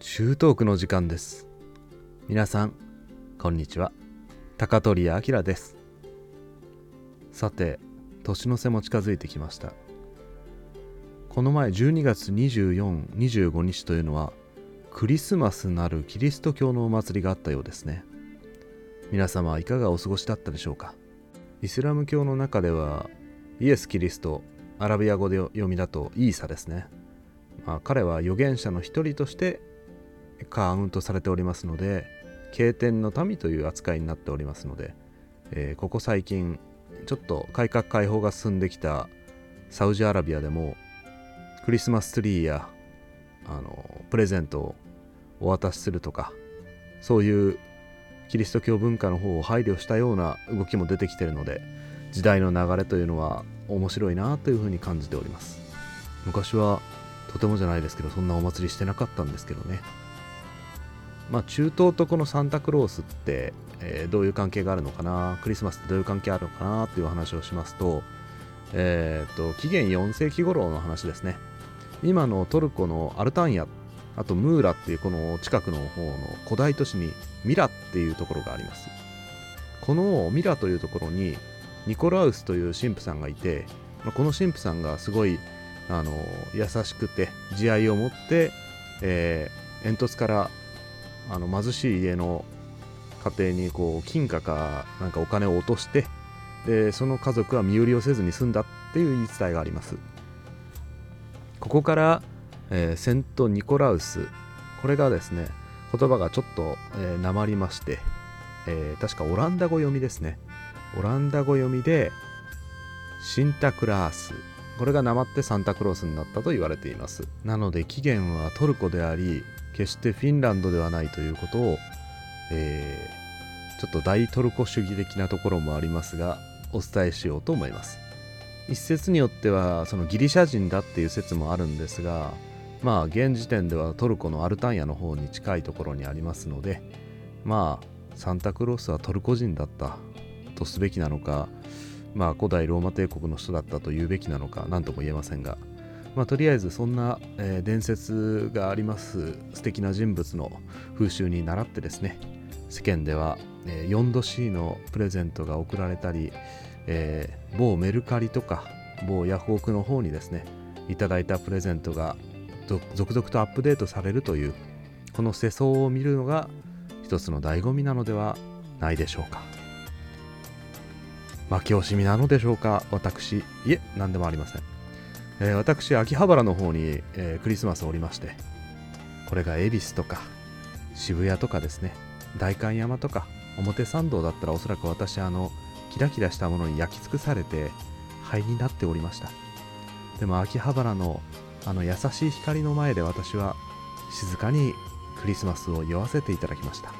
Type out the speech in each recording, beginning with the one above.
中東区の時間です。皆さんこんにちは。高取明です。さて年の瀬も近づいてきました。この前12月2425日というのはクリスマスなるキリスト教のお祭りがあったようですね。皆様はいかがお過ごしだったでしょうか？イスラム教の中ではイエス・キリストアラビア語で読みだとイーサですね、まあ、彼は預言者の一人としてカウントされておりますので経典の民という扱いになっておりますので、えー、ここ最近ちょっと改革開放が進んできたサウジアラビアでもクリスマスツリーやあのプレゼントをお渡しするとかそういうキリスト教文化の方を配慮したような動きも出てきてるので時代の流れというのは面白いなというふうに感じております。昔はとてもじゃないですけどそんなお祭りしてなかったんですけどね。まあ中東とこのサンタクロースって、えー、どういう関係があるのかな？クリスマスってどういう関係あるのかなっていう話をしますとえー、と紀元4世紀頃の話ですね。今のトルコのアルタンヤあとムーラっていうこの近くの方の古代都市にミラっていうところがあります。このミラというところにニコラウスという神父さんがいてこの神父さんがすごいあの優しくて慈愛を持って、えー、煙突からあの貧しい家の家庭にこう金貨かなんかお金を落としてでその家族は身売りをせずに済んだっていう言い伝えがあります。ここからえー、セント・ニコラウス。これがですね言葉がちょっと、えー、なまりまして、えー、確かオランダ語読みですね。オランダ語読みでシンタクラース。これがなまってサンタクロースになったと言われています。なので起源はトルコであり決してフィンランドではないということを、えー、ちょっと大トルコ主義的なところもありますがお伝えしようと思います。一説によってはそのギリシャ人だっていう説もあるんですがまあ現時点ではトルコのアルタンヤの方に近いところにありますのでまあサンタクロースはトルコ人だったとすべきなのかまあ古代ローマ帝国の人だったと言うべきなのか何とも言えませんがまあとりあえずそんな、えー、伝説があります素敵な人物の風習に倣ってですね世間では、えー、4度 C のプレゼントが贈られたり、えー、某メルカリとか某ヤフオクの方にですねいただいたプレゼントが続々とアップデートされるというこの世相を見るのが一つの醍醐味なのではないでしょうか。負け惜しみなのでしょうか。私いえ何でもありません、えー、私秋葉原の方に、えー、クリスマスおりましてこれが恵比寿とか渋谷とかですね代官山とか表参道だったらおそらく私あのキラキラしたものに焼き尽くされて灰になっておりました。でも秋葉原のあの優しい光の前で私は静かにクリスマスを酔わせていただきました。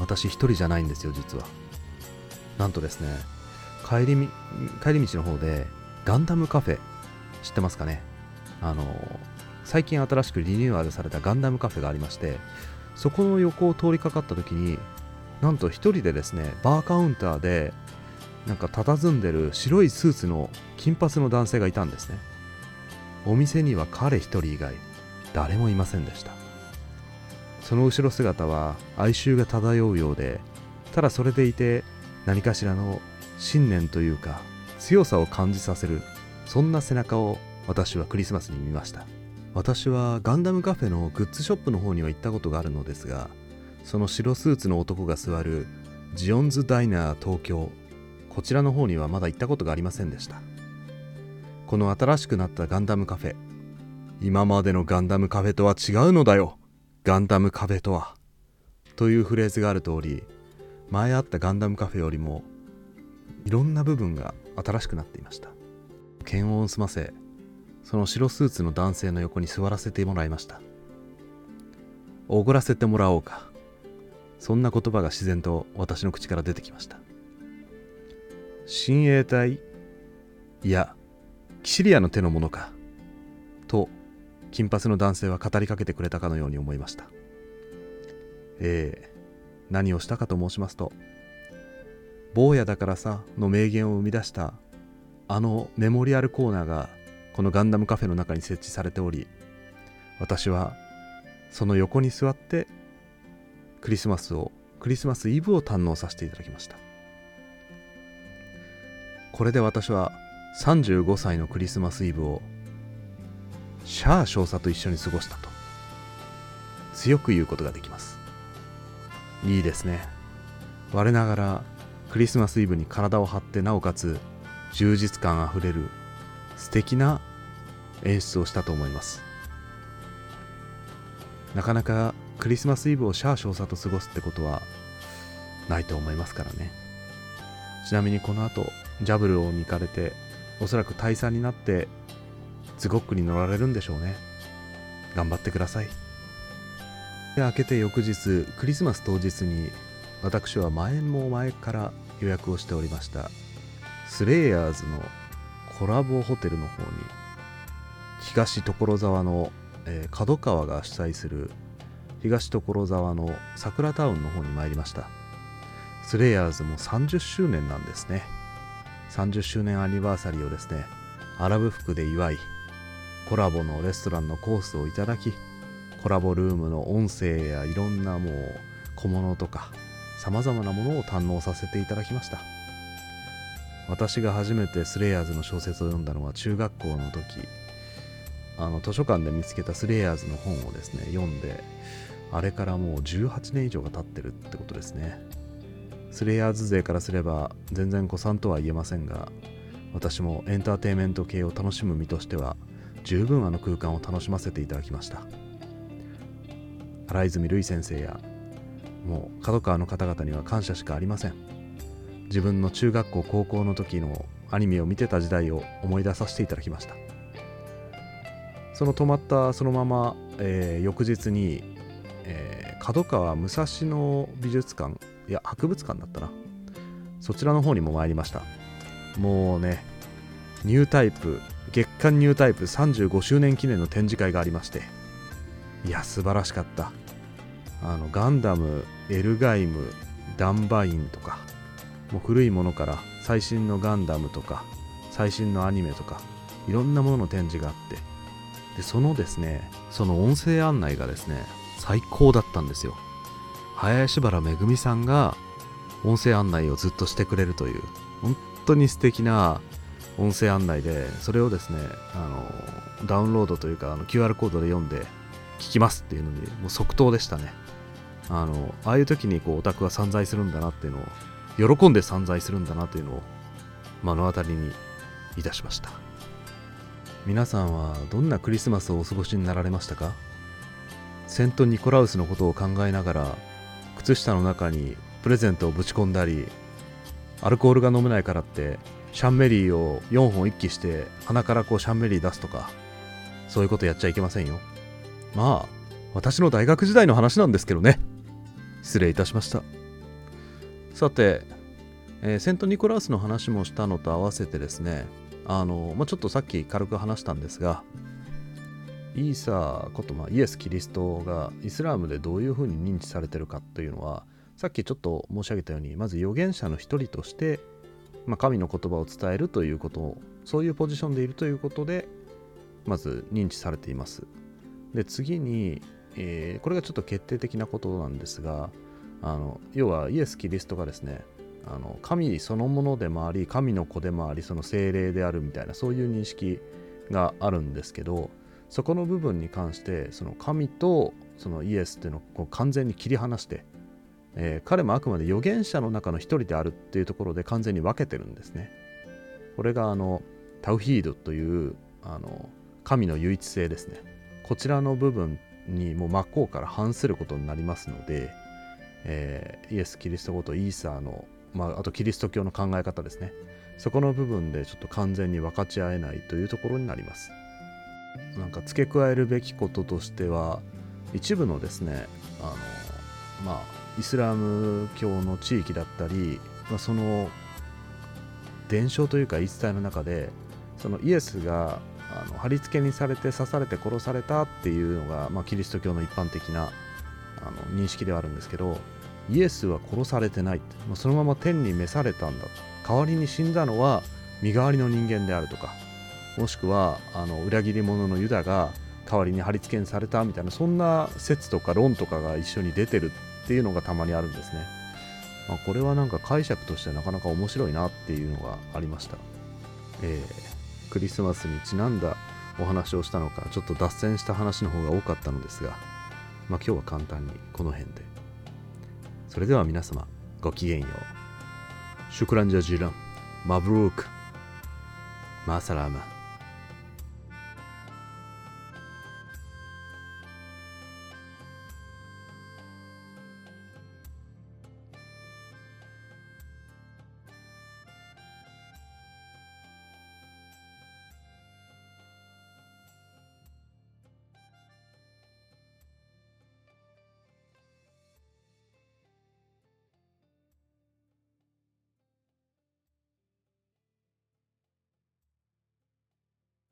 私一人じゃないんですよ実は。なんとですね帰り帰り道の方でガンダムカフェ。知ってますかね？あの最近新しくリニューアルされたガンダムカフェがありましてそこの横を通りかかった時になんと一人でですねバーカウンターでなんか佇んでる白いスーツの金髪の男性がいたんですね。お店には彼一人以外誰もいませんでした。その後ろ姿は哀愁が漂うようでただそれでいて何かしらの信念というか強さを感じさせるそんな背中を私はクリスマスに見ました。私はガンダムカフェのグッズショップの方には行ったことがあるのですがその白スーツの男が座るジオンズダイナー東京こちらの方にはまだ行ったことがありませんでした。この新しくなったガンダムカフェ今までのガンダムカフェとは違うのだよガンダムカフェとはというフレーズがある通り前あったガンダムカフェよりもいろんな部分が新しくなっていました。検温を済ませその白スーツの男性の横に座らせてもらいました。おごらせてもらおうか。そんな言葉が自然と私の口から出てきました。親衛隊いやキシリアの手のものか。と金髪の男性は語りかけてくれたかのように思いました。ええ何をしたかと申しますと坊やだからさの名言を生み出したあのメモリアルコーナーがこのガンダムカフェの中に設置されており私はその横に座ってクリスマスをクリスマスイブを堪能させていただきました。これで私は35歳のクリスマスイブをシャア少佐と一緒に過ごしたと強く言うことができます。いいですね。我ながらクリスマスイブに体を張ってなおかつ充実感あふれる素敵な演出をしたと思います。なかなかクリスマスイブをシャア少佐と過ごすってことはないと思いますからね。ちなみにこの後ジャブルをに行かれておそらく大佐になってズゴックに乗られるんでしょうね。頑張ってください。で明けて翌日クリスマス当日に私は前も前から予約をしておりました。スレイヤーズのコラボホテルの方に東所沢の、えー、角川が主催する東所沢の桜タウンの方に参りました。スレイヤーズも30周年なんですね。30周年アニバーサリーをですねアラブ服で祝いコラボのレストランのコースをいただきコラボルームの音声やいろんなもう小物とかさまざまなものを堪能させていただきました。私が初めてスレイヤーズの小説を読んだのは中学校の時。あの図書館で見つけたスレイヤーズの本をですね読んであれからもう18年以上が経ってるってことですね。スレイヤーズ勢からすれば全然子さんとは言えませんが私もエンターテインメント系を楽しむ身としては十分あの空間を楽しませていただきました。荒泉瑠衣先生やもう角川の方々には感謝しかありません。自分の中学校高校の時のアニメを見てた時代を思い出させていただきました。その泊まったそのまま、えー、翌日に、えー、角川武蔵野美術館いや博物館だったな。そちらの方にも参りました。もうねニュータイプ月刊ニュータイプ35周年記念の展示会がありましていや素晴らしかった。あのガンダムエルガイムダンバインとかもう古いものから最新のガンダムとか最新のアニメとかいろんなものの展示があってでそのですねその音声案内がですね最高だったんですよ。林原めぐみさんが音声案内をずっとしてくれるという本当に素敵な音声案内でそれをですねあのダウンロードというかあの QR コードで読んで聞きますっていうのにもう即答でしたね。あのああいう時にこうオタクは散財するんだなっていうのを喜んで散財するんだなというのを目の当たりにいたしました。皆さんはどんなクリスマスをお過ごしになられましたか？セント・ニコラウスのことを考えながら靴下の中にプレゼントをぶち込んだりアルコールが飲めないからってシャンメリーを4本一気して鼻からこうシャンメリー出すとかそういうことやっちゃいけませんよ。まあ私の大学時代の話なんですけどね。失礼いたしました。さて、えー、セント・ニコラウスの話もしたのと合わせてですねあの、まあ、ちょっとさっき軽く話したんですがイーサーこと、まあ、イエス・キリストがイスラームでどういうふうに認知されてるかというのはさっきちょっと申し上げたようにまず預言者の一人として、まあ、神の言葉を伝えるということをそういうポジションでいるということでまず認知されています。で次に、えー、これがちょっと決定的なことなんですがあの要はイエス・キリストがですねあの神そのものでもあり神の子でもありその精霊であるみたいなそういう認識があるんですけどそこの部分に関してその神とそのイエスっていうのをこう完全に切り離して、えー、彼もあくまで預言者の中の一人であるっていうところで完全に分けてるんですね。これがあのタウヒードというあの神の唯一性ですね。こちらの部分にもう真っ向から反することになりますので、えー、イエス・キリスト語とイーサーの、まあ、あとキリスト教の考え方ですね。そこの部分でちょっと完全に分かち合えないというところになります。なんか付け加えるべきこととしては一部のですねあのまあイスラム教の地域だったり、まあ、その伝承というか言い伝えの中でそのイエスがあの貼り付けにされて刺されて殺されたっていうのが、まあ、キリスト教の一般的なあの認識ではあるんですけどイエスは殺されてないもうそのまま天に召されたんだ代わりに死んだのは身代わりの人間であるとかもしくはあの裏切り者のユダが代わりに貼り付けにされたみたいなそんな説とか論とかが一緒に出てるっていうのがたまにあるんですね、まあ、これはなんか解釈としてなかなか面白いなっていうのがありました。えー、クリスマスにちなんだお話をしたのかちょっと脱線した話の方が多かったのですがまあ今日は簡単にこの辺で。それでは皆様ごきげんよう。シュクランジャジラン。マブローク。マサラーマ。